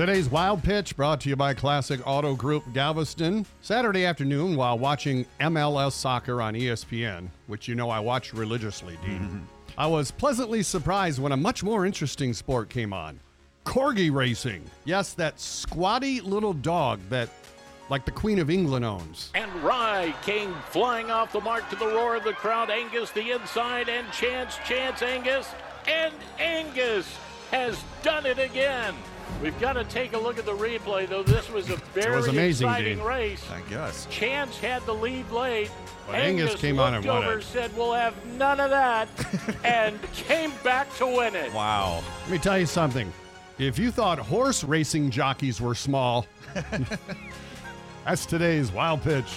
Today's Wild Pitch brought to you by Classic Auto Group Galveston. Saturday afternoon, while watching MLS soccer on ESPN, which you know I watch religiously, Dean, mm-hmm. I was pleasantly surprised when a much more interesting sport came on corgi racing. Yes, that squatty little dog that, like the Queen of England owns. And Rye came flying off the mark to the roar of the crowd. Angus the inside and Chance, Chance, Angus. And Angus has done it again. We've got to take a look at the replay, though. This was a very was amazing, exciting Dean. race. I guess. Chance had the lead late. But Angus came on and won over, it. said, "We'll have none of that," and came back to win it. Wow. Let me tell you something. If you thought horse racing jockeys were small, that's today's Wild Pitch.